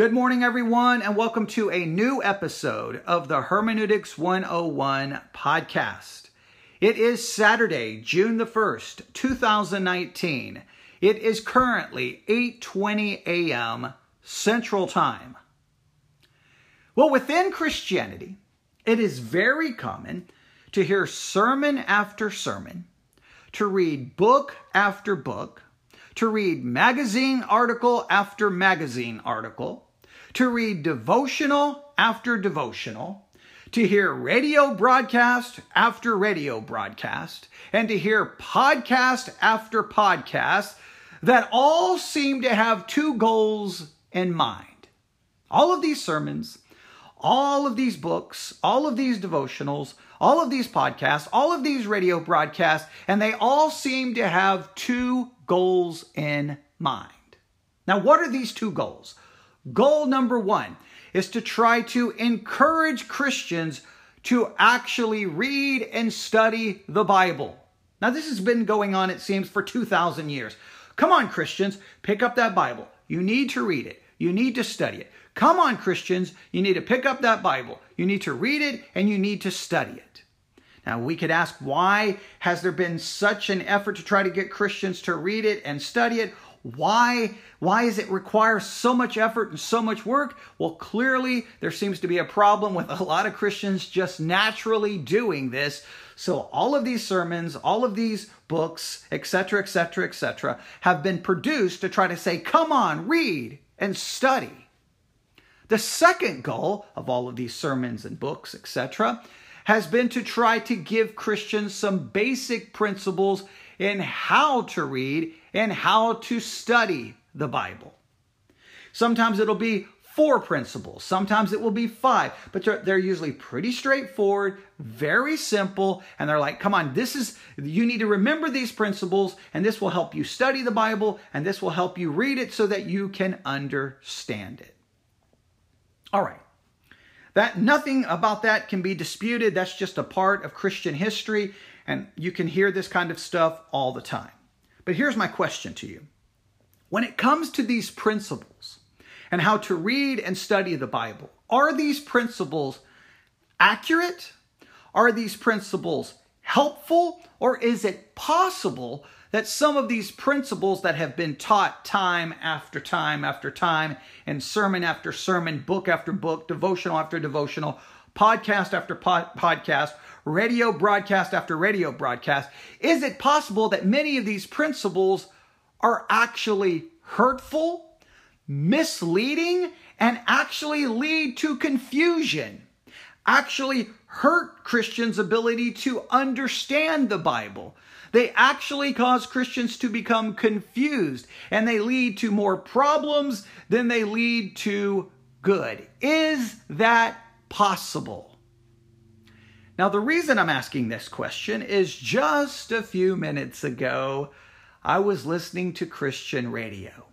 Good morning, everyone, and welcome to a new episode of the Hermeneutics 101 podcast. It is Saturday, June the 1st, 2019. It is currently 8:20 a.m. Central Time. Well, within Christianity, it is very common to hear sermon after sermon, to read book after book, to read magazine article after magazine article, to read devotional after devotional, to hear radio broadcast after radio broadcast, and to hear podcast after podcast that all seem to have two goals in mind. All of these sermons, all of these books, all of these devotionals, all of these podcasts, all of these radio broadcasts, and they all seem to have two goals in mind. Now, what are these two goals? Goal number one is to try to encourage Christians to actually read and study the Bible. Now, this has been going on, it seems, for 2,000 years. Come on, Christians, pick up that Bible. You need to read it, you need to study it. Come on, Christians, you need to pick up that Bible. You need to read it and you need to study it. Now, we could ask why has there been such an effort to try to get Christians to read it and study it? Why why does it require so much effort and so much work? Well, clearly there seems to be a problem with a lot of Christians just naturally doing this. So all of these sermons, all of these books, etc., etc., etc., have been produced to try to say, "Come on, read and study." The second goal of all of these sermons and books, etc., has been to try to give Christians some basic principles in how to read and how to study the Bible. Sometimes it'll be four principles, sometimes it will be five, but they're, they're, usually pretty straightforward, very simple, and they're like, come on, this is, you need to remember these principles, and this will help you study the Bible, and this will help you read it so that you can understand it. All right. That nothing about that can be disputed. That's just a part of Christian history, and you can hear this kind of stuff all the time. But here's my question to you. When it comes to these principles and how to read and study the Bible, are these principles accurate? Are these principles helpful? Or is it possible that some of these principles that have been taught time after time after time, and sermon after sermon, book after book, devotional after devotional, podcast after pod- podcast, radio broadcast after radio broadcast, is it possible that many of these principles are actually hurtful, misleading, and actually lead to confusion? Actually hurt Christians' ability to understand the Bible. They actually cause Christians to become confused and they lead to more problems than they lead to good. Is that possible? Now, the reason I'm asking this question is just a few minutes ago, I was listening to Christian radio.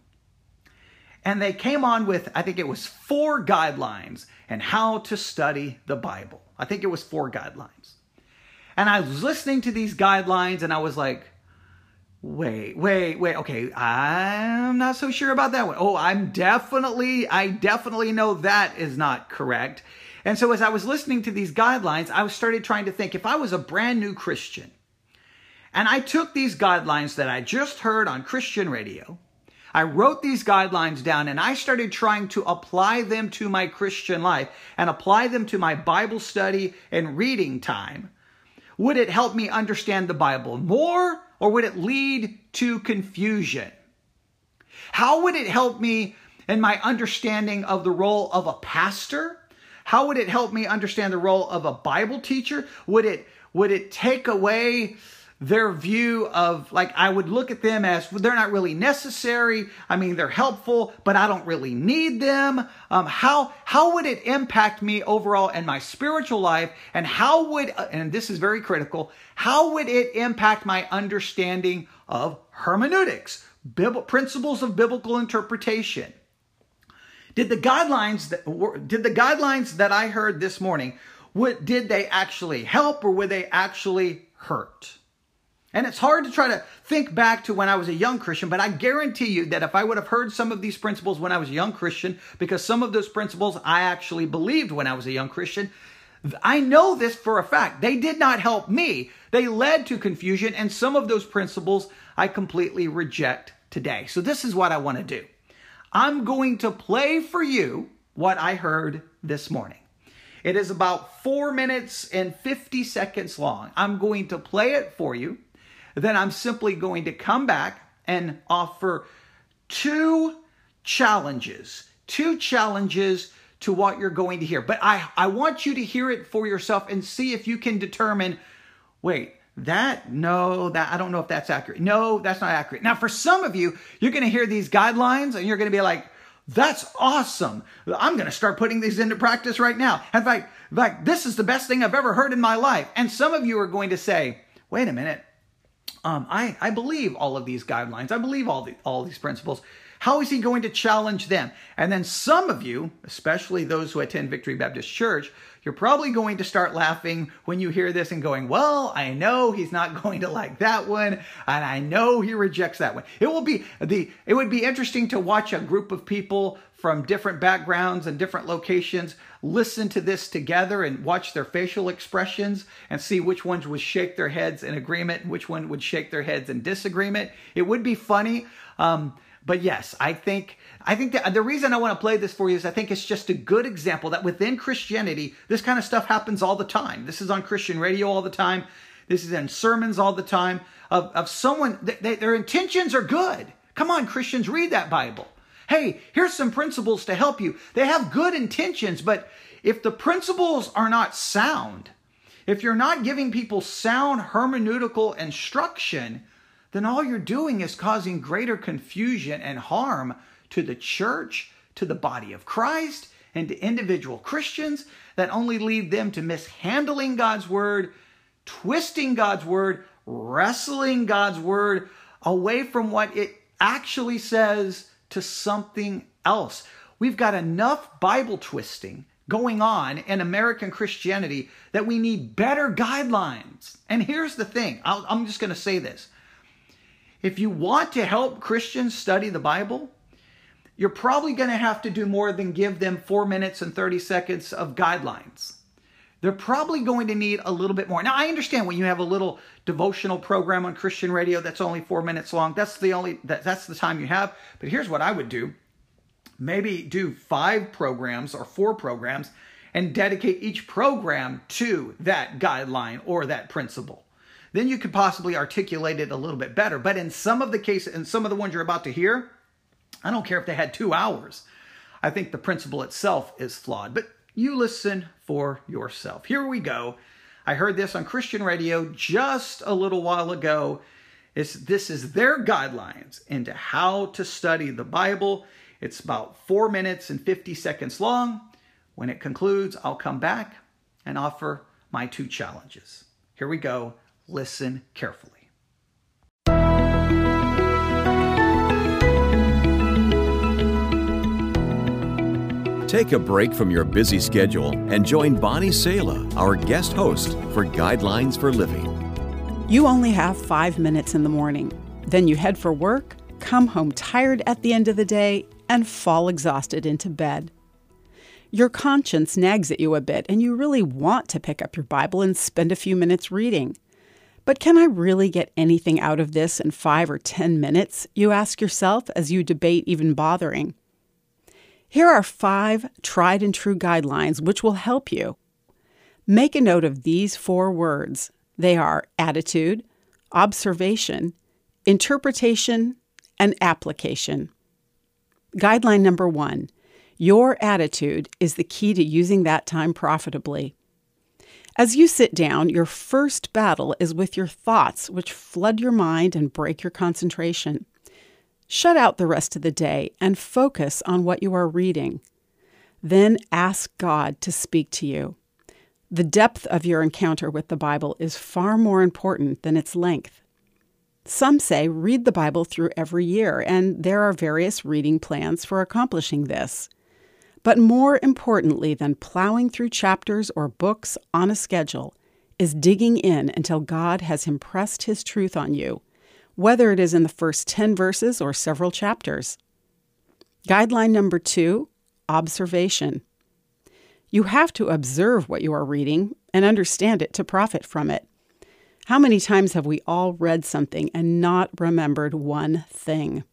And they came on with, I think it was four guidelines and how to study the Bible. I think it was four guidelines. And I was listening to these guidelines and I was like, wait, wait, wait, okay, I'm not so sure about that one. Oh, I'm definitely, I definitely know that is not correct. And so as I was listening to these guidelines, I started trying to think if I was a brand new Christian and I took these guidelines that I just heard on Christian radio, I wrote these guidelines down and I started trying to apply them to my Christian life and apply them to my Bible study and reading time. Would it help me understand the Bible more or would it lead to confusion? How would it help me in my understanding of the role of a pastor? How would it help me understand the role of a Bible teacher? Would it would it take away their view of like I would look at them as they're not really necessary. I mean, they're helpful, but I don't really need them. Um, how how would it impact me overall in my spiritual life? And how would and this is very critical. How would it impact my understanding of hermeneutics, Bibl- principles of biblical interpretation? Did the guidelines that did the guidelines that I heard this morning? What, did they actually help or would they actually hurt? And it's hard to try to think back to when I was a young Christian, but I guarantee you that if I would have heard some of these principles when I was a young Christian, because some of those principles I actually believed when I was a young Christian, I know this for a fact. They did not help me. They led to confusion, and some of those principles I completely reject today. So, this is what I want to do I'm going to play for you what I heard this morning. It is about four minutes and 50 seconds long. I'm going to play it for you. Then I'm simply going to come back and offer two challenges. Two challenges to what you're going to hear. But I, I want you to hear it for yourself and see if you can determine wait, that, no, that, I don't know if that's accurate. No, that's not accurate. Now, for some of you, you're going to hear these guidelines and you're going to be like, that's awesome. I'm going to start putting these into practice right now. In fact, fact, this is the best thing I've ever heard in my life. And some of you are going to say, wait a minute. Um, I, I believe all of these guidelines. I believe all, the, all these principles. How is he going to challenge them? And then some of you, especially those who attend Victory Baptist Church, you're probably going to start laughing when you hear this and going, well, I know he's not going to like that one, and I know he rejects that one. It will be the it would be interesting to watch a group of people from different backgrounds and different locations listen to this together and watch their facial expressions and see which ones would shake their heads in agreement and which one would shake their heads in disagreement. It would be funny. Um, but yes, I think I think that uh, the reason I want to play this for you is I think it's just a good example that within Christianity, this kind of stuff happens all the time. This is on Christian radio all the time. This is in sermons all the time of, of someone, they, their intentions are good. Come on, Christians, read that Bible. Hey, here's some principles to help you. They have good intentions, but if the principles are not sound, if you're not giving people sound hermeneutical instruction, then all you're doing is causing greater confusion and harm to the church, to the body of Christ, and to individual Christians that only lead them to mishandling God's word, twisting God's word, wrestling God's word away from what it actually says to something else. We've got enough Bible twisting going on in American Christianity that we need better guidelines. And here's the thing i am just going to say this if you want to help Christians study the Bible, you're probably going to have to do more than give them four minutes and 30 seconds of guidelines. They're probably going to need a little bit more. Now, I understand when you have a little devotional program on Christian radio that's only four minutes long. That's the only that, that's the time you have. But here's what I would do: maybe do five programs or four programs, and dedicate each program to that guideline or that principle then you could possibly articulate it a little bit better. But in some of the cases, in some of the ones you're about to hear, I don't care if they had two hours. I think the principle itself is flawed. But you listen for yourself. Here we go. I heard this on Christian radio just a little while ago. It's, this is their guidelines into how to study the Bible. It's about four minutes and 50 seconds long. When it concludes, I'll come back and offer my two challenges. Here we go. Listen carefully. Take a break from your busy schedule and join Bonnie Sala, our guest host, for Guidelines for Living. You only have five minutes in the morning. Then you head for work, come home tired at the end of the day, and fall exhausted into bed. Your conscience nags at you a bit, and you really want to pick up your Bible and spend a few minutes reading. But can I really get anything out of this in five or ten minutes? You ask yourself as you debate even bothering. Here are five tried and true guidelines which will help you. Make a note of these four words they are attitude, observation, interpretation, and application. Guideline number one your attitude is the key to using that time profitably. As you sit down, your first battle is with your thoughts, which flood your mind and break your concentration. Shut out the rest of the day and focus on what you are reading. Then ask God to speak to you. The depth of your encounter with the Bible is far more important than its length. Some say read the Bible through every year, and there are various reading plans for accomplishing this. But more importantly than plowing through chapters or books on a schedule is digging in until God has impressed His truth on you, whether it is in the first 10 verses or several chapters. Guideline number two observation. You have to observe what you are reading and understand it to profit from it. How many times have we all read something and not remembered one thing?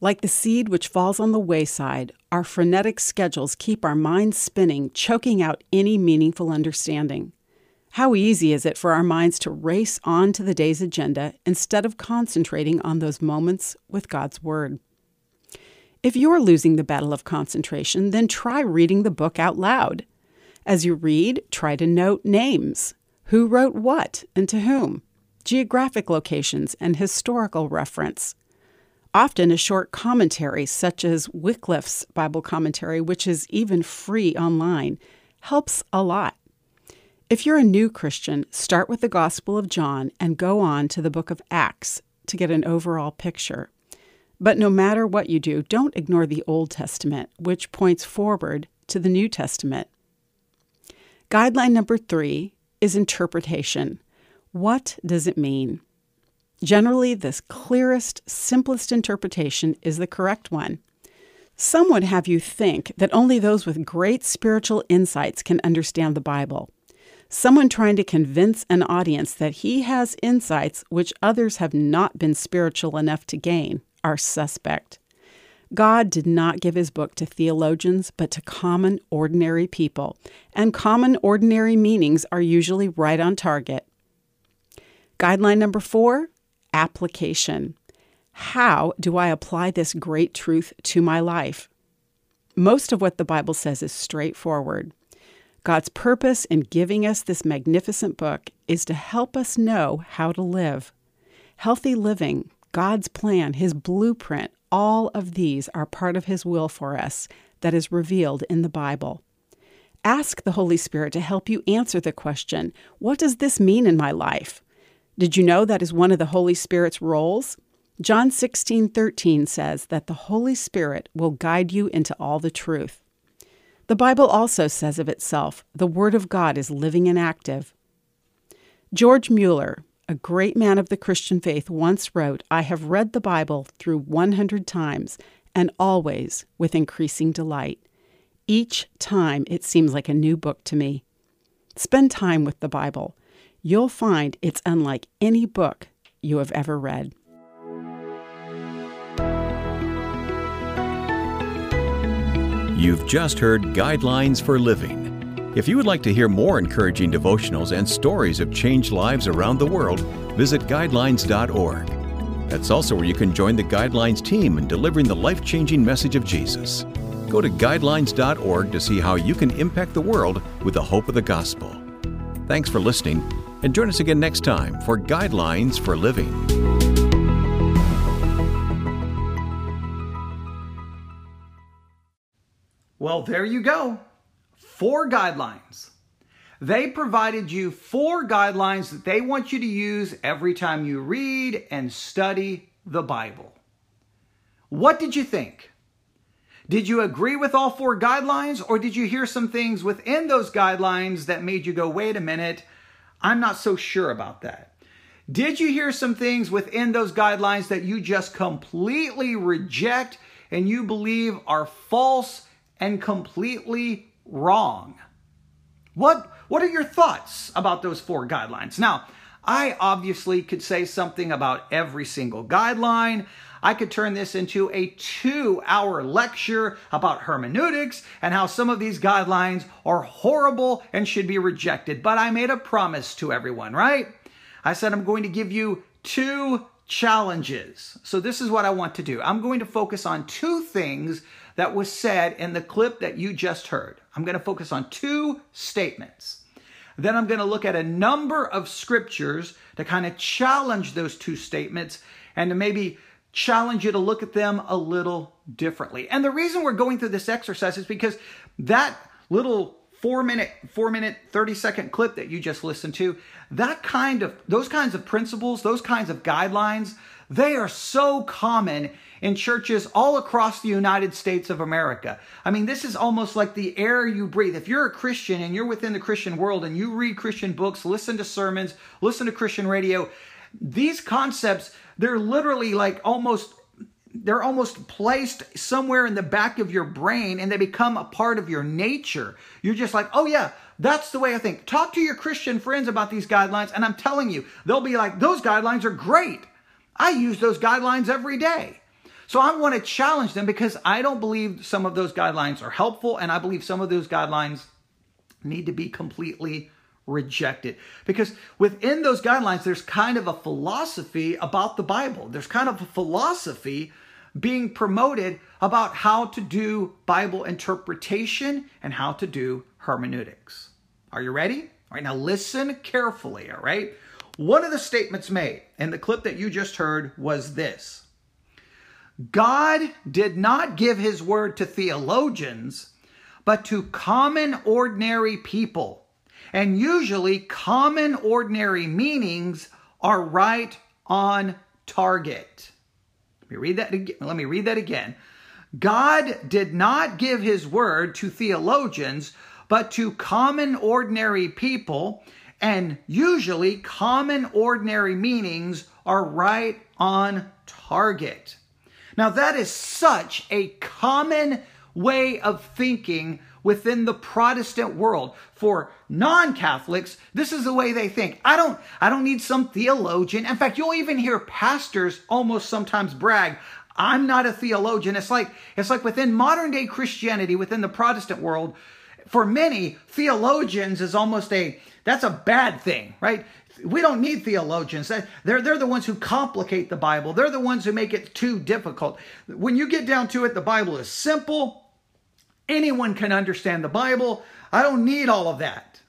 Like the seed which falls on the wayside, our frenetic schedules keep our minds spinning, choking out any meaningful understanding. How easy is it for our minds to race on to the day's agenda instead of concentrating on those moments with God's Word? If you're losing the battle of concentration, then try reading the book out loud. As you read, try to note names who wrote what and to whom, geographic locations, and historical reference. Often a short commentary, such as Wycliffe's Bible commentary, which is even free online, helps a lot. If you're a new Christian, start with the Gospel of John and go on to the book of Acts to get an overall picture. But no matter what you do, don't ignore the Old Testament, which points forward to the New Testament. Guideline number three is interpretation. What does it mean? Generally, the clearest, simplest interpretation is the correct one. Some would have you think that only those with great spiritual insights can understand the Bible. Someone trying to convince an audience that he has insights which others have not been spiritual enough to gain are suspect. God did not give his book to theologians, but to common, ordinary people, and common, ordinary meanings are usually right on target. Guideline number four application. How do I apply this great truth to my life? Most of what the Bible says is straightforward. God's purpose in giving us this magnificent book is to help us know how to live. Healthy living, God's plan, His blueprint, all of these are part of His will for us that is revealed in the Bible. Ask the Holy Spirit to help you answer the question What does this mean in my life? Did you know that is one of the Holy Spirit's roles? John 16 13 says that the Holy Spirit will guide you into all the truth. The Bible also says of itself, the Word of God is living and active. George Mueller, a great man of the Christian faith, once wrote, I have read the Bible through 100 times and always with increasing delight. Each time it seems like a new book to me. Spend time with the Bible. You'll find it's unlike any book you have ever read. You've just heard Guidelines for Living if you would like to hear more encouraging devotionals and stories of changed lives around the world, visit guidelines.org. That's also where you can join the Guidelines team in delivering the life changing message of Jesus. Go to guidelines.org to see how you can impact the world with the hope of the gospel. Thanks for listening, and join us again next time for Guidelines for Living. Well, there you go four guidelines. They provided you four guidelines that they want you to use every time you read and study the Bible. What did you think? Did you agree with all four guidelines, or did you hear some things within those guidelines that made you go, wait a minute, I'm not so sure about that? Did you hear some things within those guidelines that you just completely reject and you believe are false and completely wrong. What, what are your thoughts about those four guidelines? Now, I obviously could say something about every single guideline. I could turn this into a two hour lecture about hermeneutics and how some of these guidelines are horrible and should be rejected. But I made a promise to everyone, right? I said I'm going to give you two challenges. So this is what I want to do. I'm going to focus on two things that was said in the clip that you just heard. I'm going to focus on two statements. Then I'm going to look at a number of scriptures to kind of challenge those two statements and to maybe challenge you to look at them a little differently. And the reason we're going through this exercise is because that little four minute, four minute, 30 second clip that you just listened to, that kind of, those kinds of principles, those kinds of guidelines, they are so common in churches all across the United States of America. I mean, this is almost like the air you breathe. If you're a Christian and you're within the Christian world and you read Christian books, listen to sermons, listen to Christian radio, these concepts, they're literally like almost they're almost placed somewhere in the back of your brain and they become a part of your nature. You're just like, oh yeah, that's the way I think. Talk to your Christian friends about these guidelines, and I'm telling you, they'll be like, those guidelines are great. I use those guidelines every day. So I want to challenge them because I don't believe some of those guidelines are helpful, and I believe some of those guidelines need to be completely rejected. Because within those guidelines, there's kind of a philosophy about the Bible. There's kind of a philosophy being promoted about how to do Bible interpretation and how to do hermeneutics. Are you ready? All right, now listen carefully, all right? One of the statements made in the clip that you just heard was this God did not give his word to theologians, but to common, ordinary people. And usually, common, ordinary meanings are right on target. Let me read that again. Let me read that again. God did not give his word to theologians, but to common ordinary people, and usually common ordinary meanings are right on target. Now that is such a common way of thinking within the Protestant world. For non-Catholics, this is the way they think. I don't I don't need some theologian. In fact, you'll even hear pastors almost sometimes brag, I'm not a theologian. It's like it's like within modern day Christianity, within the Protestant world, for many, theologians is almost a that's a bad thing, right? We don't need theologians. They're, they're the ones who complicate the Bible. They're the ones who make it too difficult. When you get down to it, the Bible is simple. Anyone can understand the Bible. I don't need all of that.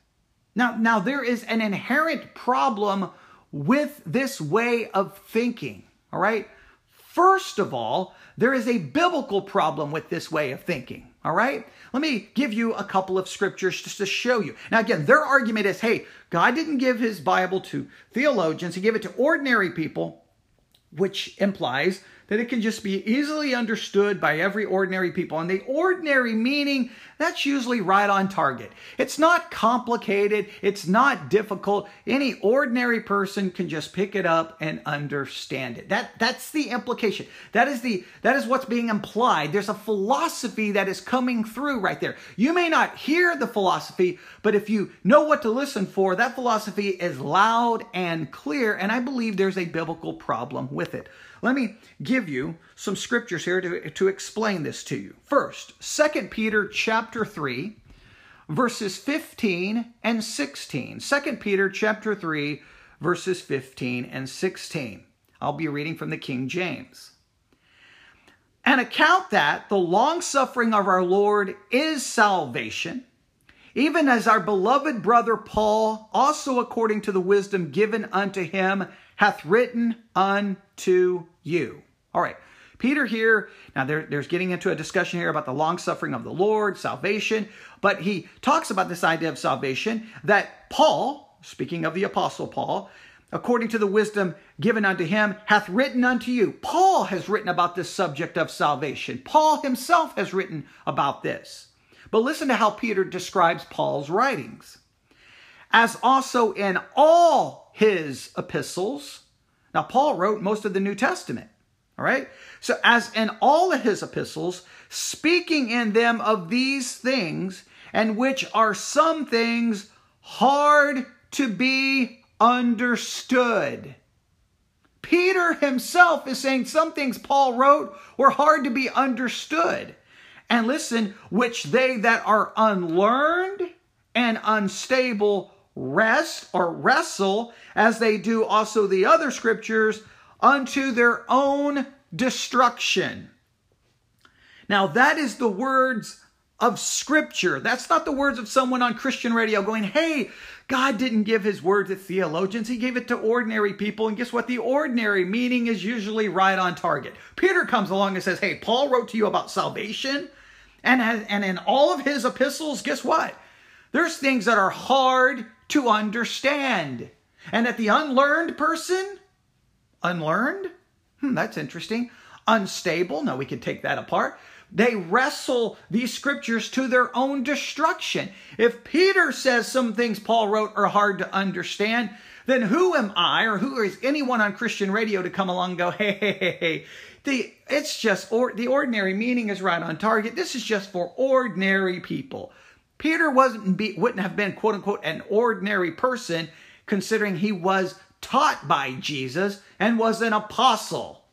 Now, now there is an inherent problem with this way of thinking, all right? First of all, there is a biblical problem with this way of thinking, all right? Let me give you a couple of scriptures just to show you. Now, again, their argument is hey, God didn't give his Bible to theologians, he gave it to ordinary people, which implies that it can just be easily understood by every ordinary people. And the ordinary meaning, that's usually right on target. It's not complicated, it's not difficult. Any ordinary person can just pick it up and understand it. That that's the implication. That is the that is what's being implied. There's a philosophy that is coming through right there. You may not hear the philosophy, but if you know what to listen for, that philosophy is loud and clear, and I believe there's a biblical problem with it. Let me give you some scriptures here to, to explain this to you. First, 2 Peter chapter 3, verses 15 and 16. 2 Peter chapter 3, verses 15 and 16. I'll be reading from the King James. And account that the long suffering of our Lord is salvation, even as our beloved brother Paul, also according to the wisdom given unto him, hath written unto you. All right. Peter here, now there, there's getting into a discussion here about the long suffering of the Lord, salvation, but he talks about this idea of salvation that Paul, speaking of the Apostle Paul, according to the wisdom given unto him, hath written unto you. Paul has written about this subject of salvation. Paul himself has written about this. But listen to how Peter describes Paul's writings. As also in all his epistles. Now, Paul wrote most of the New Testament, all right? So, as in all of his epistles, speaking in them of these things, and which are some things hard to be understood. Peter himself is saying some things Paul wrote were hard to be understood. And listen, which they that are unlearned and unstable rest or wrestle as they do also the other scriptures unto their own destruction. Now, that is the words of scripture. That's not the words of someone on Christian radio going, hey, God didn't give his word to theologians. He gave it to ordinary people. And guess what? The ordinary meaning is usually right on target. Peter comes along and says, hey, Paul wrote to you about salvation. And, and in all of his epistles, guess what? There's things that are hard to understand. And that the unlearned person, unlearned? Hmm, that's interesting. Unstable? No, we could take that apart. They wrestle these scriptures to their own destruction. If Peter says some things Paul wrote are hard to understand, then who am I or who is anyone on Christian radio to come along and go, hey, hey, hey, hey, the, it's just, or, the ordinary meaning is right on target. This is just for ordinary people. Peter wasn't be, wouldn't have been quote unquote an ordinary person considering he was taught by Jesus and was an apostle.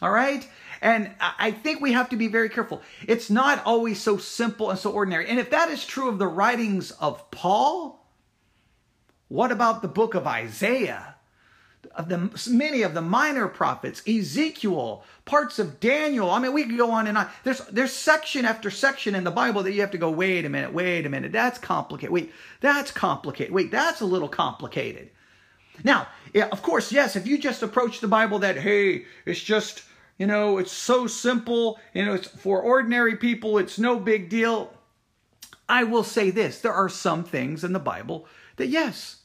All right? And I think we have to be very careful. It's not always so simple and so ordinary. And if that is true of the writings of Paul, what about the book of Isaiah? Of the many of the minor prophets, Ezekiel, parts of Daniel. I mean, we could go on and on. There's there's section after section in the Bible that you have to go, wait a minute, wait a minute. That's complicated. Wait, that's complicated. Wait, that's a little complicated. Now, of course, yes, if you just approach the Bible that, hey, it's just you know, it's so simple. You know, it's for ordinary people, it's no big deal. I will say this there are some things in the Bible that, yes,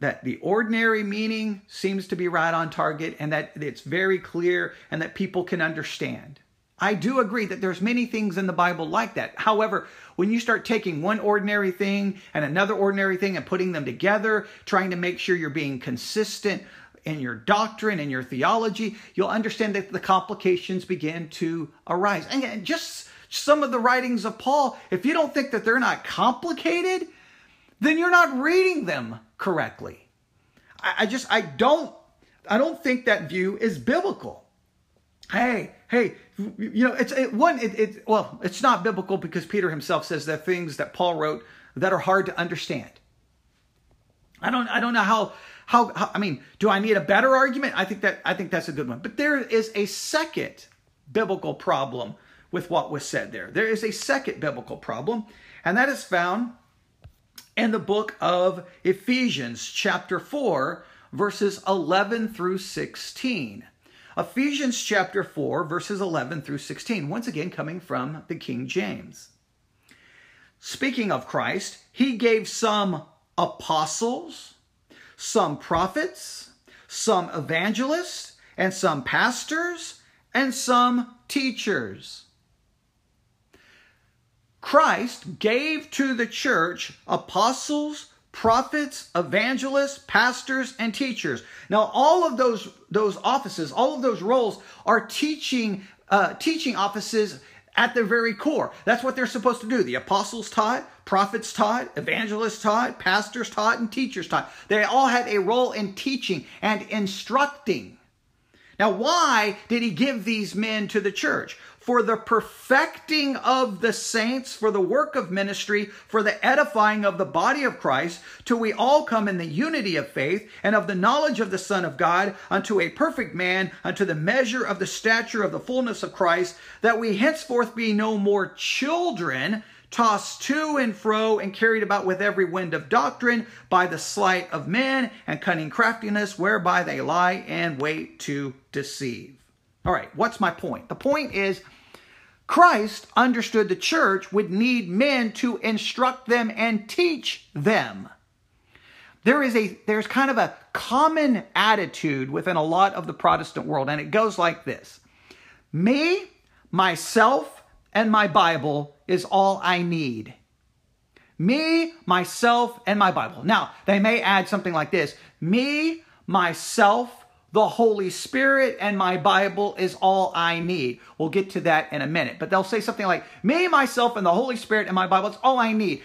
that the ordinary meaning seems to be right on target and that it's very clear and that people can understand. I do agree that there's many things in the Bible like that. However, when you start taking one ordinary thing and another ordinary thing and putting them together, trying to make sure you're being consistent, in your doctrine and your theology, you'll understand that the complications begin to arise. And just some of the writings of Paul, if you don't think that they're not complicated, then you're not reading them correctly. I, I just I don't I don't think that view is biblical. Hey, hey, you know, it's it, one. It, it well, it's not biblical because Peter himself says that things that Paul wrote that are hard to understand. I don't I don't know how how, how, I mean, do I need a better argument? I think that I think that's a good one. But there is a second biblical problem with what was said there. There is a second biblical problem, and that is found in the book of Ephesians, chapter 4, verses 11 through 16. Ephesians chapter 4, verses 11 through 16, once again coming from the King James. Speaking of Christ, he gave some apostles, some prophets, some evangelists, and some pastors, and some teachers. Christ gave to the church apostles, prophets, evangelists, pastors, and teachers. Now, all of those those offices, all of those roles are teaching uh, teaching offices at their very core. That's what they're supposed to do. The apostles taught, prophets taught, evangelists taught, pastors taught, and teachers taught. They all had a role in teaching and instructing. Now, why did he give these men to the church? For the perfecting of the saints, for the work of ministry, for the edifying of the body of Christ, till we all come in the unity of faith and of the knowledge of the Son of God, unto a perfect man, unto the measure of the stature of the fullness of Christ, that we henceforth be no more children tossed to and fro and carried about with every wind of doctrine by the sleight of men and cunning craftiness whereby they lie and wait to deceive. All right, what's my point? The point is Christ understood the church would need men to instruct them and teach them. There is a there's kind of a common attitude within a lot of the Protestant world and it goes like this. Me, myself, and my Bible is all I need. Me, myself, and my Bible. Now, they may add something like this Me, myself, the Holy Spirit and my Bible is all I need. We'll get to that in a minute. But they'll say something like, Me, myself, and the Holy Spirit and my Bible is all I need.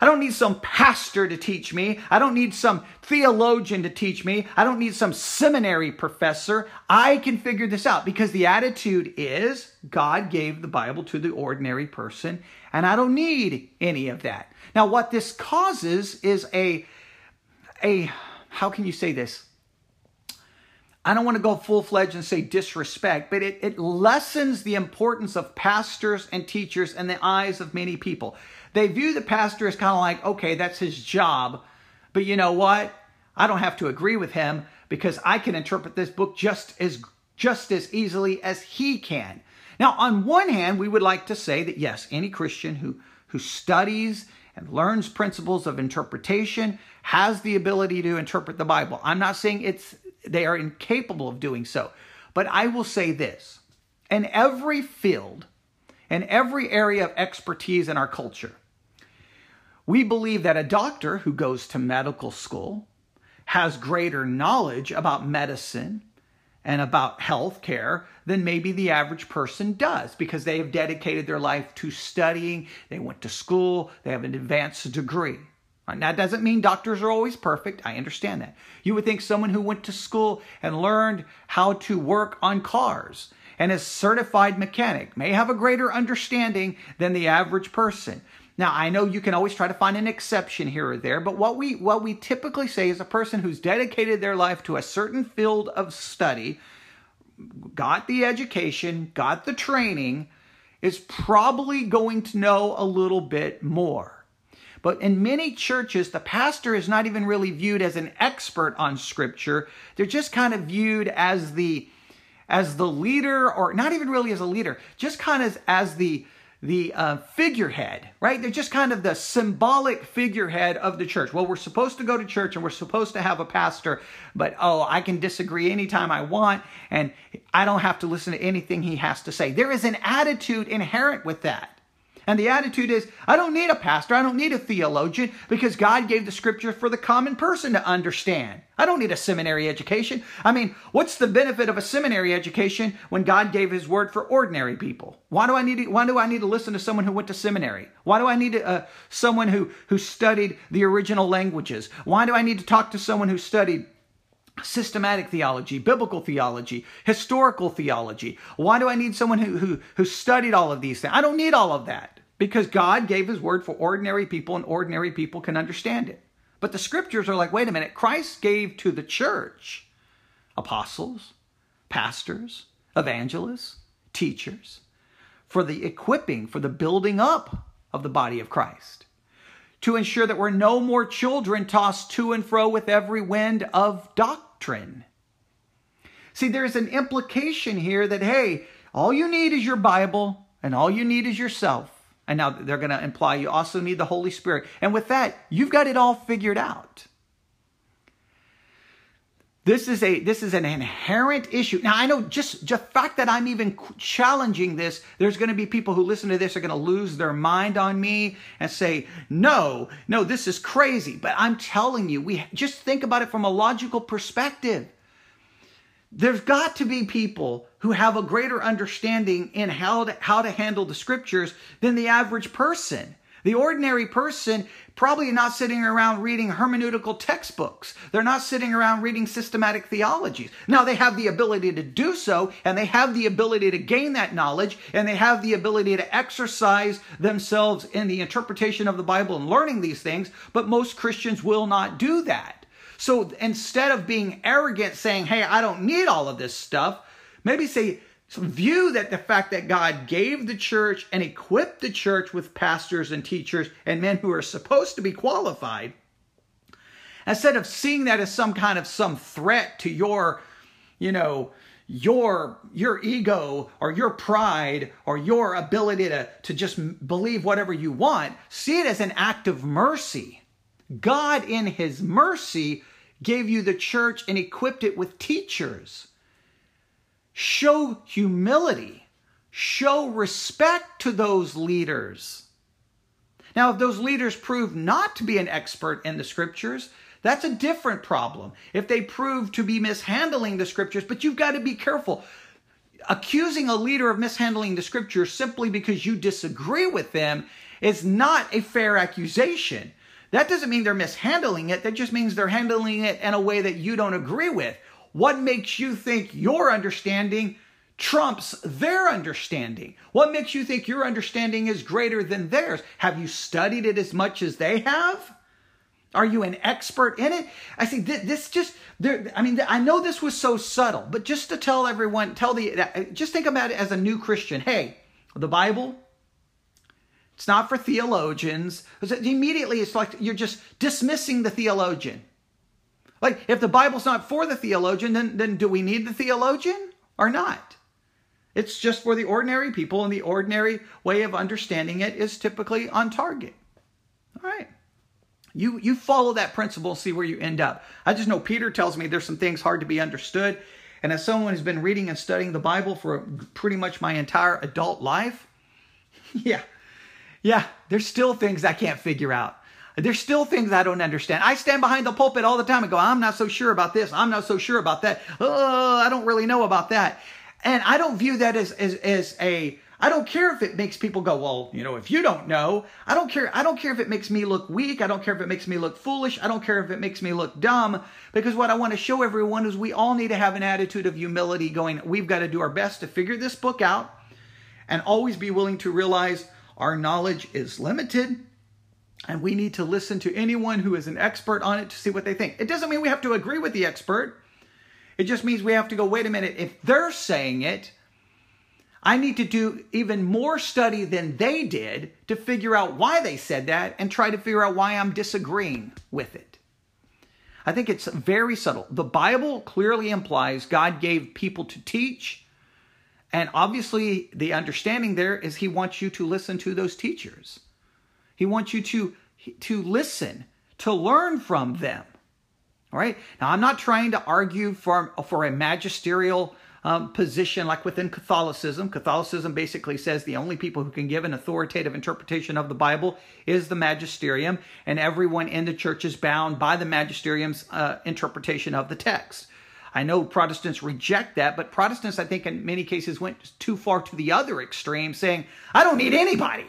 I don't need some pastor to teach me. I don't need some theologian to teach me. I don't need some seminary professor. I can figure this out because the attitude is God gave the Bible to the ordinary person and I don't need any of that. Now, what this causes is a, a, how can you say this? I don't want to go full fledged and say disrespect, but it, it lessens the importance of pastors and teachers in the eyes of many people. They view the pastor as kind of like, okay, that's his job, but you know what? I don't have to agree with him because I can interpret this book just as just as easily as he can. Now, on one hand, we would like to say that yes, any Christian who who studies and learns principles of interpretation has the ability to interpret the Bible. I'm not saying it's they are incapable of doing so, but I will say this. In every field, in every area of expertise in our culture, we believe that a doctor who goes to medical school has greater knowledge about medicine and about health care than maybe the average person does because they have dedicated their life to studying, they went to school, they have an advanced degree. Uh, and that doesn't mean doctors are always perfect. I understand that. You would think someone who went to school and learned how to work on cars and is certified mechanic may have a greater understanding than the average person. Now, I know you can always try to find an exception here or there, but what we what we typically say is a person who's dedicated their life to a certain field of study, got the education, got the training, is probably going to know a little bit more. But in many churches, the pastor is not even really viewed as an expert on scripture. They're just kind of viewed as the as the leader or not even really as a leader, just kind of as the the uh, figurehead, right? They're just kind of the symbolic figurehead of the church. Well, we're supposed to go to church and we're supposed to have a pastor, but oh, I can disagree anytime I want and I don't have to listen to anything he has to say. There is an attitude inherent with that. And the attitude is, I don't need a pastor, I don't need a theologian, because God gave the scripture for the common person to understand. I don't need a seminary education. I mean, what's the benefit of a seminary education when God gave his word for ordinary people? Why do I need to, why do I need to listen to someone who went to seminary? Why do I need to, uh, someone who, who studied the original languages? Why do I need to talk to someone who studied systematic theology, biblical theology, historical theology. Why do I need someone who, who, who studied all of these things? I don't need all of that because God gave his word for ordinary people and ordinary people can understand it. But the scriptures are like, wait a minute, Christ gave to the church apostles, pastors, evangelists, teachers for the equipping, for the building up of the body of Christ to ensure that we're no more children tossed to and fro with every wind of doctrine doctrine. See, there's an implication here that, hey, all you need is your Bible and all you need is yourself. And now they're going to imply you also need the Holy Spirit. And with that, you've got it all figured out. This is a this is an inherent issue. Now I know just the fact that I'm even challenging this, there's going to be people who listen to this are going to lose their mind on me and say, "No, no, this is crazy." But I'm telling you, we just think about it from a logical perspective. There's got to be people who have a greater understanding in how to, how to handle the scriptures than the average person. The ordinary person probably not sitting around reading hermeneutical textbooks. They're not sitting around reading systematic theologies. Now they have the ability to do so and they have the ability to gain that knowledge and they have the ability to exercise themselves in the interpretation of the Bible and learning these things, but most Christians will not do that. So instead of being arrogant saying, "Hey, I don't need all of this stuff," maybe say, view that the fact that God gave the church and equipped the church with pastors and teachers and men who are supposed to be qualified, instead of seeing that as some kind of some threat to your, you know, your your ego or your pride or your ability to, to just believe whatever you want, see it as an act of mercy. God in his mercy gave you the church and equipped it with teachers Show humility. Show respect to those leaders. Now, if those leaders prove not to be an expert in the scriptures, that's a different problem. If they prove to be mishandling the scriptures, but you've got to be careful. Accusing a leader of mishandling the scriptures simply because you disagree with them is not a fair accusation. That doesn't mean they're mishandling it. That just means they're handling it in a way that you don't agree with. What makes you think your understanding trumps their understanding? What makes you think your understanding is greater than theirs? Have you studied it as much as they have? Are you an expert in it? I see this just there. I mean, I know this was so subtle, but just to tell everyone, tell the uh, just think about it as a new Christian. Hey, the Bible, it's not for theologians. Immediately, it's like you're just dismissing the theologian. Like, if the Bible's not for the theologian, then, then do we need the theologian or not? It's just for the ordinary people, and the ordinary way of understanding it is typically on target. All right. You, you follow that principle, see where you end up. I just know Peter tells me there's some things hard to be understood. And as someone who's been reading and studying the Bible for pretty much my entire adult life, yeah, yeah, there's still things I can't figure out. There's still things I don't understand. I stand behind the pulpit all the time and go, I'm not so sure about this. I'm not so sure about that. Oh, I don't really know about that. And I don't view that as, as, as a, I don't care if it makes people go, well, you know, if you don't know, I don't care. I don't care if it makes me look weak. I don't care if it makes me look foolish. I don't care if it makes me look dumb. Because what I want to show everyone is we all need to have an attitude of humility going, we've got to do our best to figure this book out and always be willing to realize our knowledge is limited and we need to listen to anyone who is an expert on it to see what they think. It doesn't mean we have to agree with the expert. It just means we have to go, wait a minute, if they're saying it, I need to do even more study than they did to figure out why they said that and try to figure out why I'm disagreeing with it. I think it's very subtle. The Bible clearly implies God gave people to teach, and obviously the understanding there is He wants you to listen to those teachers. He wants you to, to listen, to learn from them. All right. Now, I'm not trying to argue for, for a magisterial um, position like within Catholicism. Catholicism basically says the only people who can give an authoritative interpretation of the Bible is the magisterium, and everyone in the church is bound by the magisterium's uh, interpretation of the text. I know Protestants reject that, but Protestants, I think, in many cases went too far to the other extreme, saying, I don't need anybody.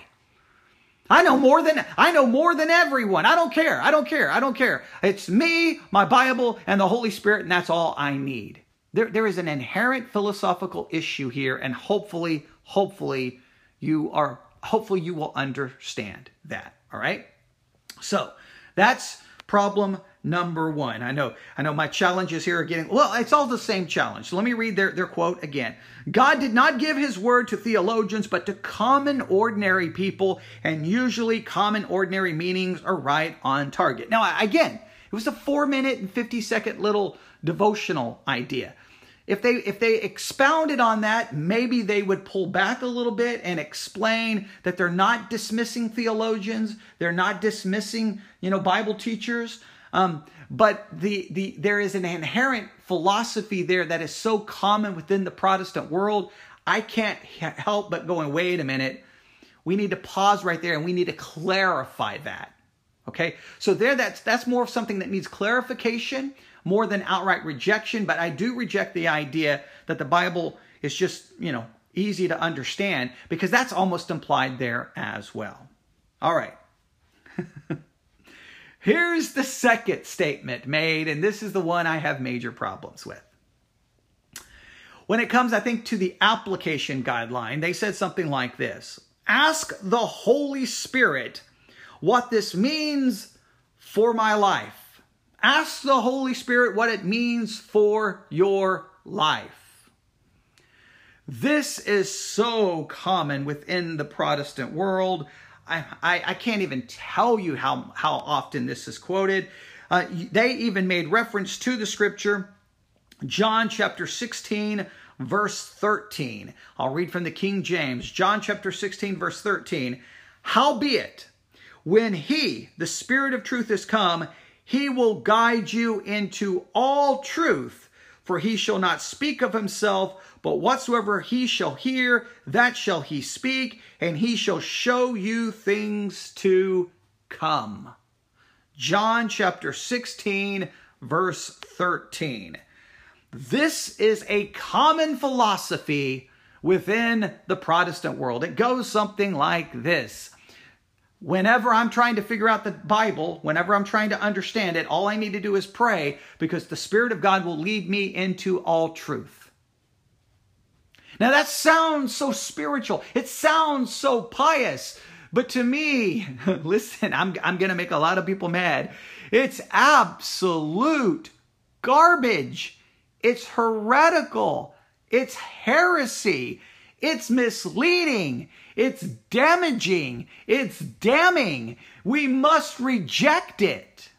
I know more than I know more than everyone. I don't care. I don't care. I don't care. It's me, my Bible, and the Holy Spirit, and that's all I need. There, there is an inherent philosophical issue here, and hopefully, hopefully, you are hopefully you will understand that. All right. So that's problem number one. I know, I know my challenges here are getting, well, it's all the same challenge. So let me read their, their quote again. God did not give his word to theologians, but to common ordinary people, and usually common ordinary meanings are right on target. Now, again, it was a four minute and 50 second little devotional idea. If they if they expounded on that, maybe they would pull back a little bit and explain that they're not dismissing theologians, they're not dismissing, you know, Bible teachers, um, but the, the, there is an inherent philosophy there that is so common within the Protestant world. I can't help but going, wait a minute. We need to pause right there and we need to clarify that. Okay. So there, that's, that's more of something that needs clarification more than outright rejection. But I do reject the idea that the Bible is just, you know, easy to understand because that's almost implied there as well. All right. Here's the second statement made, and this is the one I have major problems with. When it comes, I think, to the application guideline, they said something like this Ask the Holy Spirit what this means for my life. Ask the Holy Spirit what it means for your life. This is so common within the Protestant world. I, I, can't even tell you how, how often this is quoted. Uh, they even made reference to the scripture, John chapter 16, verse 13. I'll read from the King James. John chapter 16, verse 13. Howbeit, when he, the Spirit of truth, is come, he will guide you into all truth, for he shall not speak of himself, but whatsoever he shall hear, that shall he speak, and he shall show you things to come. John chapter 16, verse 13. This is a common philosophy within the Protestant world. It goes something like this. Whenever I'm trying to figure out the Bible, whenever I'm trying to understand it, all I need to do is pray because the Spirit of God will lead me into all truth. Now that sounds so spiritual. It sounds so pious. But to me, listen, I'm, I'm going to make a lot of people mad. It's absolute garbage. It's heretical. It's heresy. It's misleading. It's damaging. It's damning. We must reject it.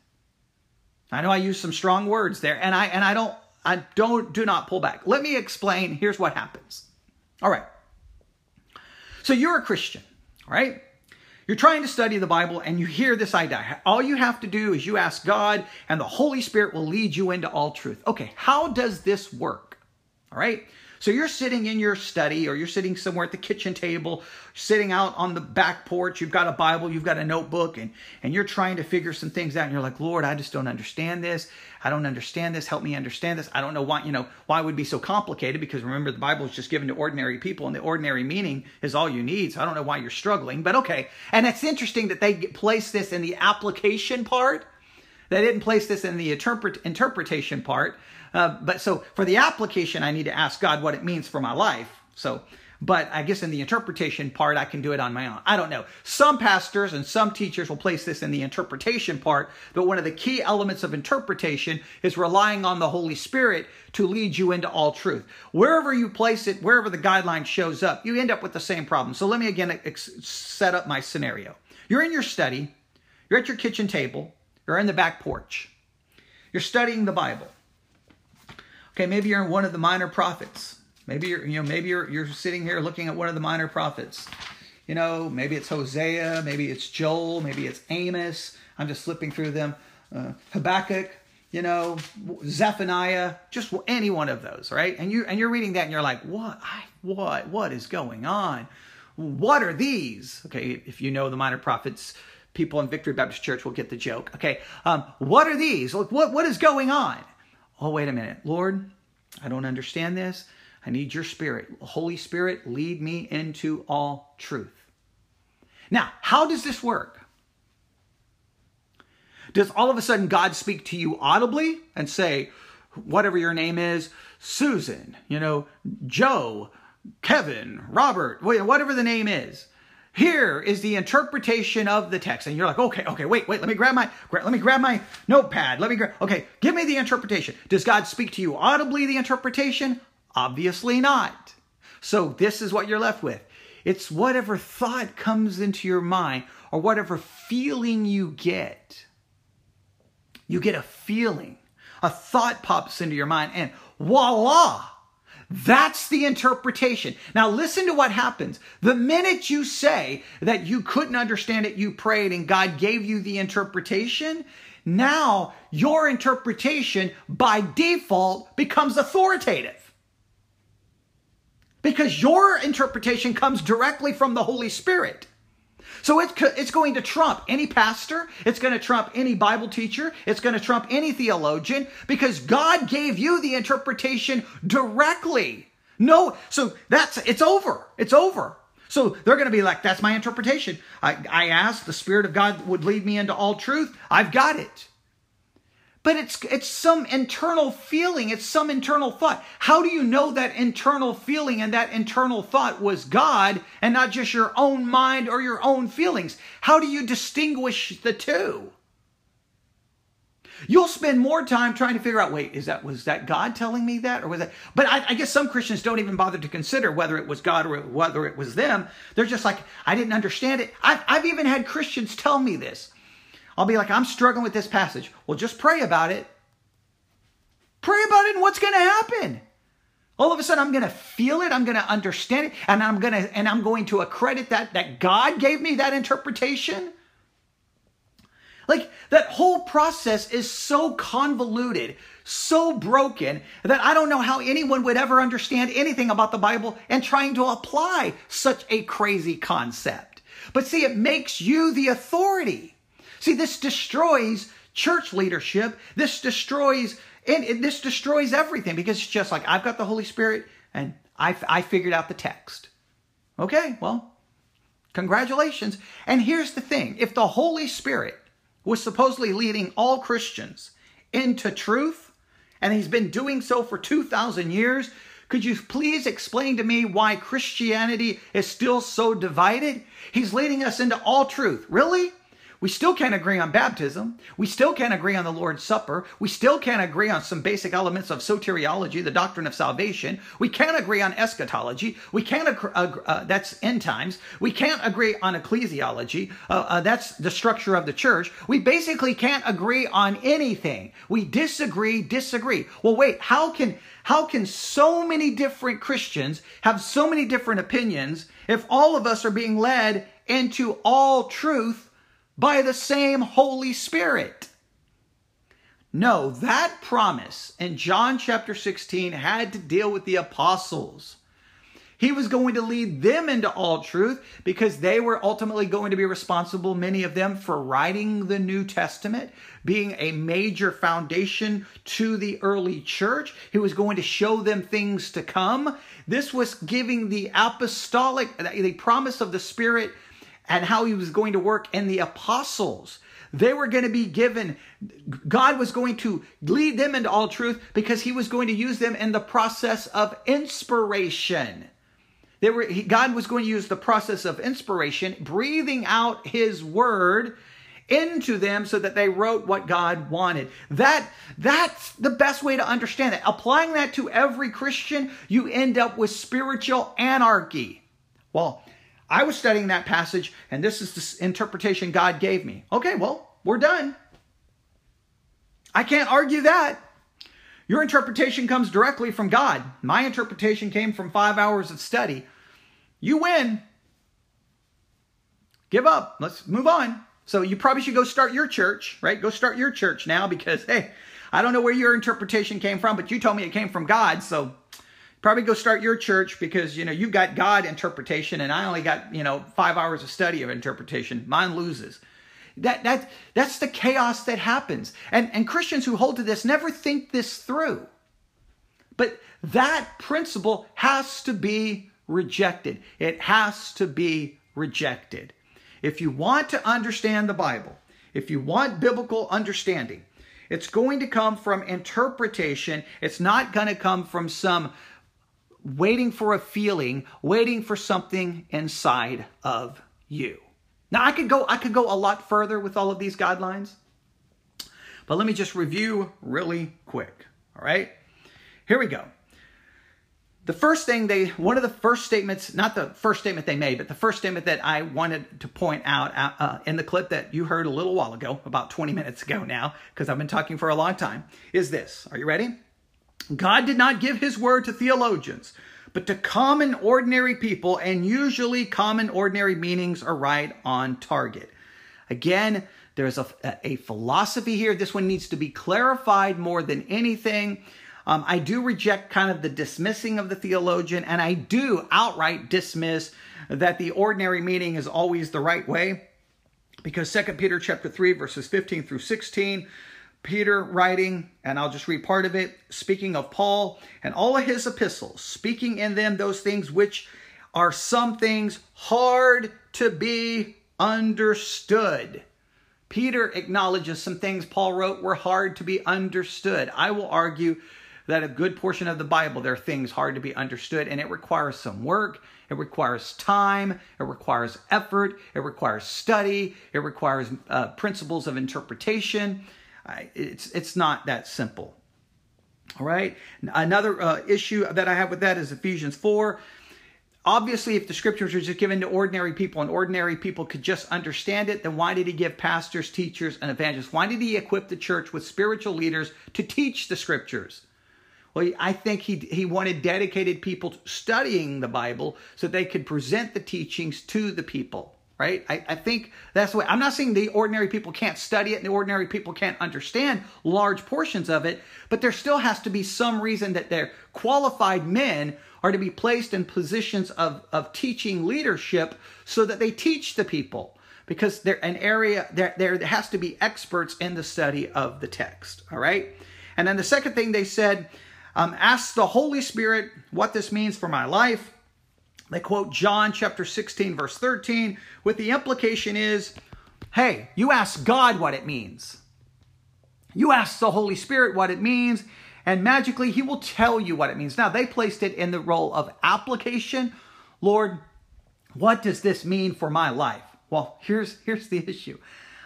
I know I use some strong words there and I and I don't I don't do not pull back. Let me explain. Here's what happens. All right. So you're a Christian, right? You're trying to study the Bible and you hear this idea. All you have to do is you ask God and the Holy Spirit will lead you into all truth. Okay, how does this work? All right. So you're sitting in your study or you're sitting somewhere at the kitchen table, sitting out on the back porch, you've got a Bible, you've got a notebook, and, and you're trying to figure some things out. And you're like, Lord, I just don't understand this. I don't understand this. Help me understand this. I don't know why, you know, why it would be so complicated because remember the Bible is just given to ordinary people and the ordinary meaning is all you need. So I don't know why you're struggling, but okay. And it's interesting that they place this in the application part. They didn't place this in the interpret, interpretation part. Uh, but so for the application, I need to ask God what it means for my life. So, but I guess in the interpretation part, I can do it on my own. I don't know. Some pastors and some teachers will place this in the interpretation part, but one of the key elements of interpretation is relying on the Holy Spirit to lead you into all truth. Wherever you place it, wherever the guideline shows up, you end up with the same problem. So let me again set up my scenario. You're in your study, you're at your kitchen table, you're in the back porch, you're studying the Bible. Okay, maybe you're in one of the minor prophets. Maybe you're, you know, maybe you're you're sitting here looking at one of the minor prophets. You know, maybe it's Hosea, maybe it's Joel, maybe it's Amos. I'm just flipping through them. Uh, Habakkuk, you know, Zephaniah, just any one of those, right? And you and you're reading that and you're like, what? I, what? What is going on? What are these? Okay, if you know the minor prophets, people in Victory Baptist Church will get the joke. Okay, um, what are these? Like, what what is going on? Oh, wait a minute, Lord, I don't understand this. I need your spirit. Holy Spirit, lead me into all truth. Now, how does this work? Does all of a sudden God speak to you audibly and say, whatever your name is, Susan, you know, Joe, Kevin, Robert, whatever the name is, here is the interpretation of the text. And you're like, okay, okay, wait, wait, let me grab my, let me grab my notepad. Let me grab, okay, give me the interpretation. Does God speak to you audibly, the interpretation? Obviously not. So this is what you're left with. It's whatever thought comes into your mind or whatever feeling you get. You get a feeling. A thought pops into your mind and voila, that's the interpretation. Now listen to what happens. The minute you say that you couldn't understand it, you prayed and God gave you the interpretation, now your interpretation by default becomes authoritative. Because your interpretation comes directly from the Holy Spirit. So it's, it's going to trump any pastor. It's going to trump any Bible teacher. It's going to trump any theologian because God gave you the interpretation directly. No, so that's, it's over. It's over. So they're going to be like, that's my interpretation. I, I asked, the Spirit of God would lead me into all truth. I've got it. But it's it's some internal feeling, it's some internal thought. How do you know that internal feeling and that internal thought was God and not just your own mind or your own feelings? How do you distinguish the two? You'll spend more time trying to figure out, wait, is that was that God telling me that, or was that? But I, I, guess some Christians don't even bother to consider whether it was God or whether it was them. They're just like, I didn't understand it. I've, I've even had Christians tell me this. I'll be like, I'm struggling with this passage. Well, just pray about it. Pray about it and what's going to happen? All of a sudden I'm going to feel it, I'm going to understand it, and I'm going to and I'm going to accredit that that God gave me that interpretation. Like that whole process is so convoluted, so broken that I don't know how anyone would ever understand anything about the Bible and trying to apply such a crazy concept. But see, it makes you the authority. See, this destroys church leadership. This destroys and this destroys everything because it's just like I've got the Holy Spirit and I, I figured out the text. Okay, well, congratulations. And here's the thing if the Holy Spirit was supposedly leading all Christians into truth, and he's been doing so for 2,000 years, could you please explain to me why Christianity is still so divided? He's leading us into all truth. Really? We still can't agree on baptism. We still can't agree on the Lord's Supper. We still can't agree on some basic elements of soteriology, the doctrine of salvation. We can't agree on eschatology. We can't agree, uh, uh, that's end times. We can't agree on ecclesiology. Uh, uh, that's the structure of the church. We basically can't agree on anything. We disagree, disagree. Well, wait, how can how can so many different Christians have so many different opinions if all of us are being led into all truth by the same Holy Spirit. No, that promise in John chapter 16 had to deal with the apostles. He was going to lead them into all truth because they were ultimately going to be responsible, many of them, for writing the New Testament, being a major foundation to the early church. He was going to show them things to come. This was giving the apostolic, the promise of the Spirit and how he was going to work in the apostles. They were going to be given, God was going to lead them into all truth because he was going to use them in the process of inspiration. They were, God was going to use the process of inspiration, breathing out his word into them so that they wrote what God wanted. That that's the best way to understand it. Applying that to every Christian, you end up with spiritual anarchy. Well, I was studying that passage, and this is the interpretation God gave me. Okay, well, we're done. I can't argue that. Your interpretation comes directly from God. My interpretation came from five hours of study. You win. Give up. Let's move on. So you probably should go start your church, right? Go start your church now because, hey, I don't know where your interpretation came from, but you told me it came from God. So probably go start your church because you know you've got god interpretation and i only got you know five hours of study of interpretation. Mine loses. That that that's the chaos that happens. And and christians who hold to this never think this through. But that principle has to be rejected. It has to be rejected. If you want to understand the bible if you want biblical understanding it's going to come from interpretation. It's not going to come from some waiting for a feeling, waiting for something inside of you. Now I could go I could go a lot further with all of these guidelines. But let me just review really quick. All right? Here we go. The first thing they, one of the first statements, not the first statement they made, but the first statement that I wanted to point out uh, uh in the clip that you heard a little while ago, about 20 minutes ago now, because I've been talking for a long time, is this. Are you ready? God did not give his word to theologians, but to common ordinary people, and usually common ordinary meanings are right on target. Again, there's a, a philosophy here. This one needs to be clarified more than anything. Um, I do reject kind of the dismissing of the theologian, and I do outright dismiss that the ordinary meaning is always the right way because 2 Peter chapter 3 verses 15 through 16 Peter writing, and I'll just read part of it, speaking of Paul and all of his epistles, speaking in them those things which are some things hard to be understood. Peter acknowledges some things Paul wrote were hard to be understood. I will argue that a good portion of the Bible, there are things hard to be understood, and it requires some work, it requires time, it requires effort, it requires study, it requires uh, principles of interpretation. It's, it's not that simple. All right. Another uh, issue that I have with that is Ephesians 4. Obviously, if the scriptures are just given to ordinary people and ordinary people could just understand it, then why did he give pastors, teachers, and evangelists? Why did he equip the church with spiritual leaders to teach the scriptures? Well, I think he, he wanted dedicated people studying the Bible so they could present the teachings to the people right? I, I, think that's the way. I'm not saying the ordinary people can't study it and the ordinary people can't understand large portions of it, but there still has to be some reason that their qualified men are to be placed in positions of, of teaching leadership so that they teach the people because they're an area there, there has to be experts in the study of the text all right and then the second thing they said um, ask the holy spirit what this means for my life they quote John chapter 16, verse 13, with the implication is hey, you ask God what it means. You ask the Holy Spirit what it means, and magically He will tell you what it means. Now, they placed it in the role of application. Lord, what does this mean for my life? Well, here's, here's the issue.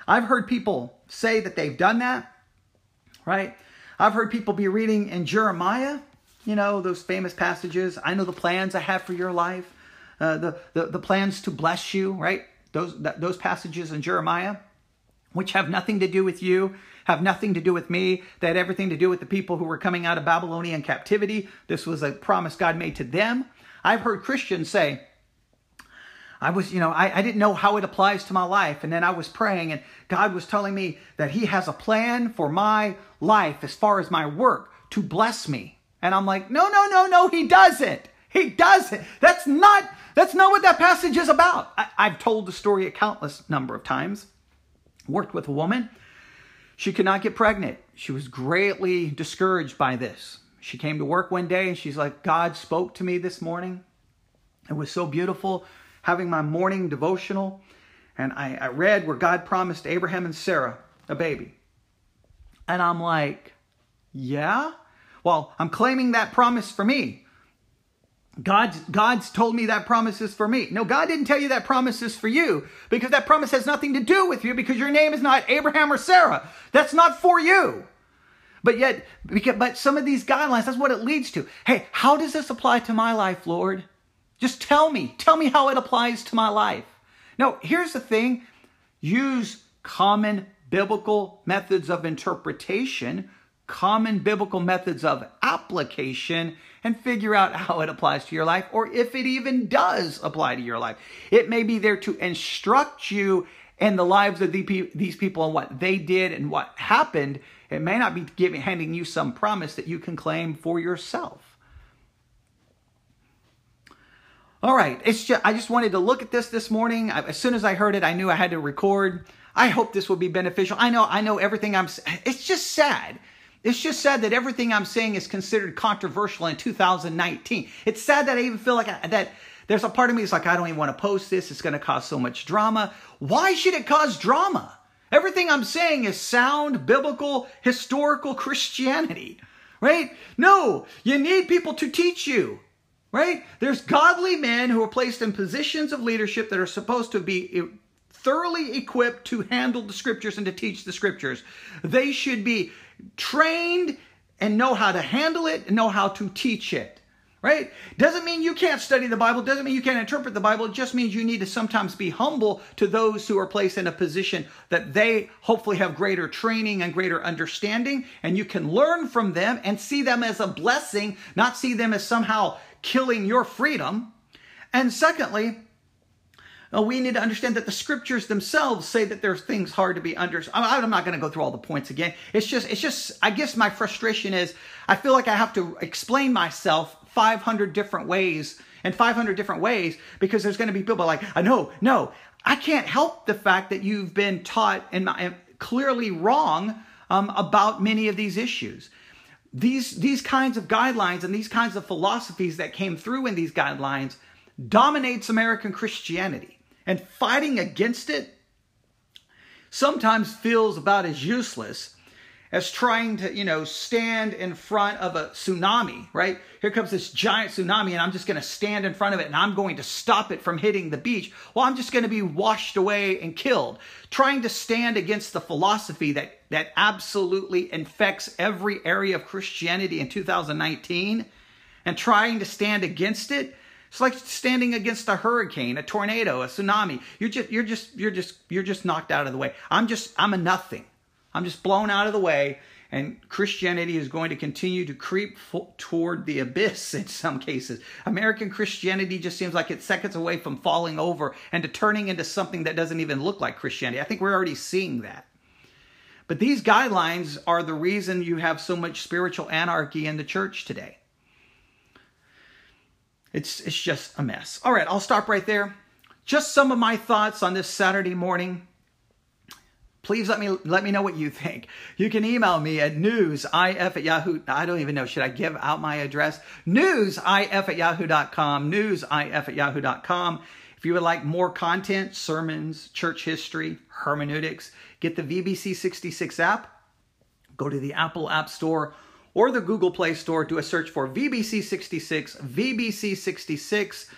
I've heard people say that they've done that, right? I've heard people be reading in Jeremiah, you know, those famous passages. I know the plans I have for your life, uh, the, the, the plans to bless you, right? Those, that, those passages in Jeremiah, which have nothing to do with you, have nothing to do with me. They had everything to do with the people who were coming out of Babylonian captivity. This was a promise God made to them. I've heard Christians say, I was, you know, I, I didn't know how it applies to my life. And then I was praying, and God was telling me that He has a plan for my life as far as my work to bless me. And I'm like, no, no, no, no, He doesn't. He doesn't. That's not, that's not what that passage is about. I, I've told the story a countless number of times. Worked with a woman. She could not get pregnant. She was greatly discouraged by this. She came to work one day and she's like, God spoke to me this morning. It was so beautiful having my morning devotional, and I, I read where God promised Abraham and Sarah a baby. And I'm like, yeah? Well, I'm claiming that promise for me. God's, God's told me that promise is for me. No, God didn't tell you that promise is for you because that promise has nothing to do with you because your name is not Abraham or Sarah. That's not for you. But yet, but some of these guidelines, that's what it leads to. Hey, how does this apply to my life, Lord? Just tell me. Tell me how it applies to my life. No, here's the thing. Use common biblical methods of interpretation, common biblical methods of application, and figure out how it applies to your life or if it even does apply to your life. It may be there to instruct you in the lives of these people and what they did and what happened. It may not be giving, handing you some promise that you can claim for yourself. All right, it's just I just wanted to look at this this morning. As soon as I heard it, I knew I had to record. I hope this will be beneficial. I know I know everything I'm it's just sad. It's just sad that everything I'm saying is considered controversial in 2019. It's sad that I even feel like I, that there's a part of me that's like I don't even want to post this. It's going to cause so much drama. Why should it cause drama? Everything I'm saying is sound biblical historical Christianity. Right? No, you need people to teach you right? There's godly men who are placed in positions of leadership that are supposed to be thoroughly equipped to handle the scriptures and to teach the scriptures. They should be trained and know how to handle it and know how to teach it. Right? Doesn't mean you can't study the Bible, doesn't mean you can't interpret the Bible. It just means you need to sometimes be humble to those who are placed in a position that they hopefully have greater training and greater understanding, and you can learn from them and see them as a blessing, not see them as somehow killing your freedom. And secondly, uh, we need to understand that the scriptures themselves say that there's things hard to be understood. I'm not going to go through all the points again. It's just, it's just, I guess my frustration is I feel like I have to explain myself 500 different ways and 500 different ways because there's going to be people like, I know, no, I can't help the fact that you've been taught and, clearly wrong um, about many of these issues these, these kinds of guidelines and these kinds of philosophies that came through in these guidelines dominates American Christianity. And fighting against it sometimes feels about as useless as trying to, you know, stand in front of a tsunami, right? Here comes this giant tsunami and I'm just going to stand in front of it and I'm going to stop it from hitting the beach. Well, I'm just going to be washed away and killed. Trying to stand against the philosophy that, that absolutely infects every area of Christianity in 2019 and trying to stand against it. It's like standing against a hurricane, a tornado, a tsunami. You're just, you're just, you're just, you're just knocked out of the way. I'm just, I'm a nothing. I'm just blown out of the way. And Christianity is going to continue to creep toward the abyss in some cases. American Christianity just seems like it's seconds away from falling over and to turning into something that doesn't even look like Christianity. I think we're already seeing that. But these guidelines are the reason you have so much spiritual anarchy in the church today. It's, it's just a mess. All right, I'll stop right there. Just some of my thoughts on this Saturday morning please let me let me know what you think. You can email me at newsif at yahoo. I don't even know. Should I give out my address? Newsif at yahoo.com. Newsif at yahoo.com. If you would like more content, sermons, church history, hermeneutics, get the VBC 66 app. Go to the Apple App Store or the Google Play Store. Do a search for VBC 66, VBC 66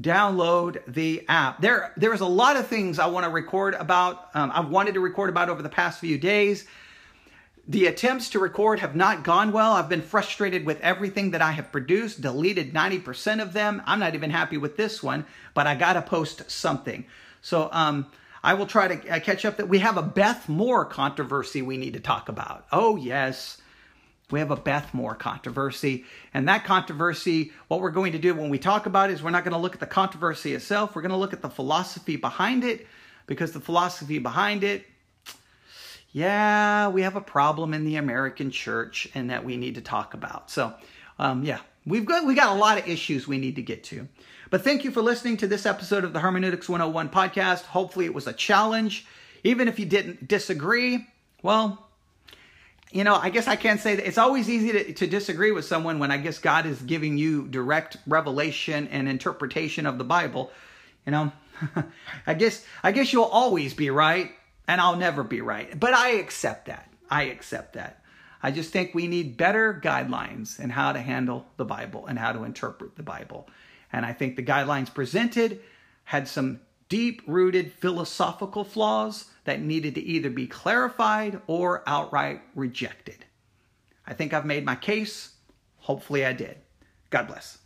download the app. There, there's a lot of things I want to record about. Um, I've wanted to record about over the past few days. The attempts to record have not gone well. I've been frustrated with everything that I have produced, deleted 90% of them. I'm not even happy with this one, but I got to post something. So um, I will try to uh, catch up that we have a Beth Moore controversy we need to talk about. Oh, yes. We have a Beth Moore controversy. And that controversy, what we're going to do when we talk about it is we're not going to look at the controversy itself. We're going to look at the philosophy behind it because the philosophy behind it yeah, we have a problem in the American church and that we need to talk about. So, um, yeah, we've got we got a lot of issues we need to get to. But thank you for listening to this episode of the Hermeneutics 101 podcast. Hopefully, it was a challenge. Even if you didn't disagree, well, you know, I guess I can't say that it's always easy to, to disagree with someone when I guess God is giving you direct revelation and interpretation of the Bible. You know, I guess I guess you'll always be right and I'll never be right. But I accept that. I accept that. I just think we need better guidelines in how to handle the Bible and how to interpret the Bible. And I think the guidelines presented had some deep rooted philosophical flaws that needed to either be clarified or outright rejected. I think I've made my case. Hopefully, I did. God bless.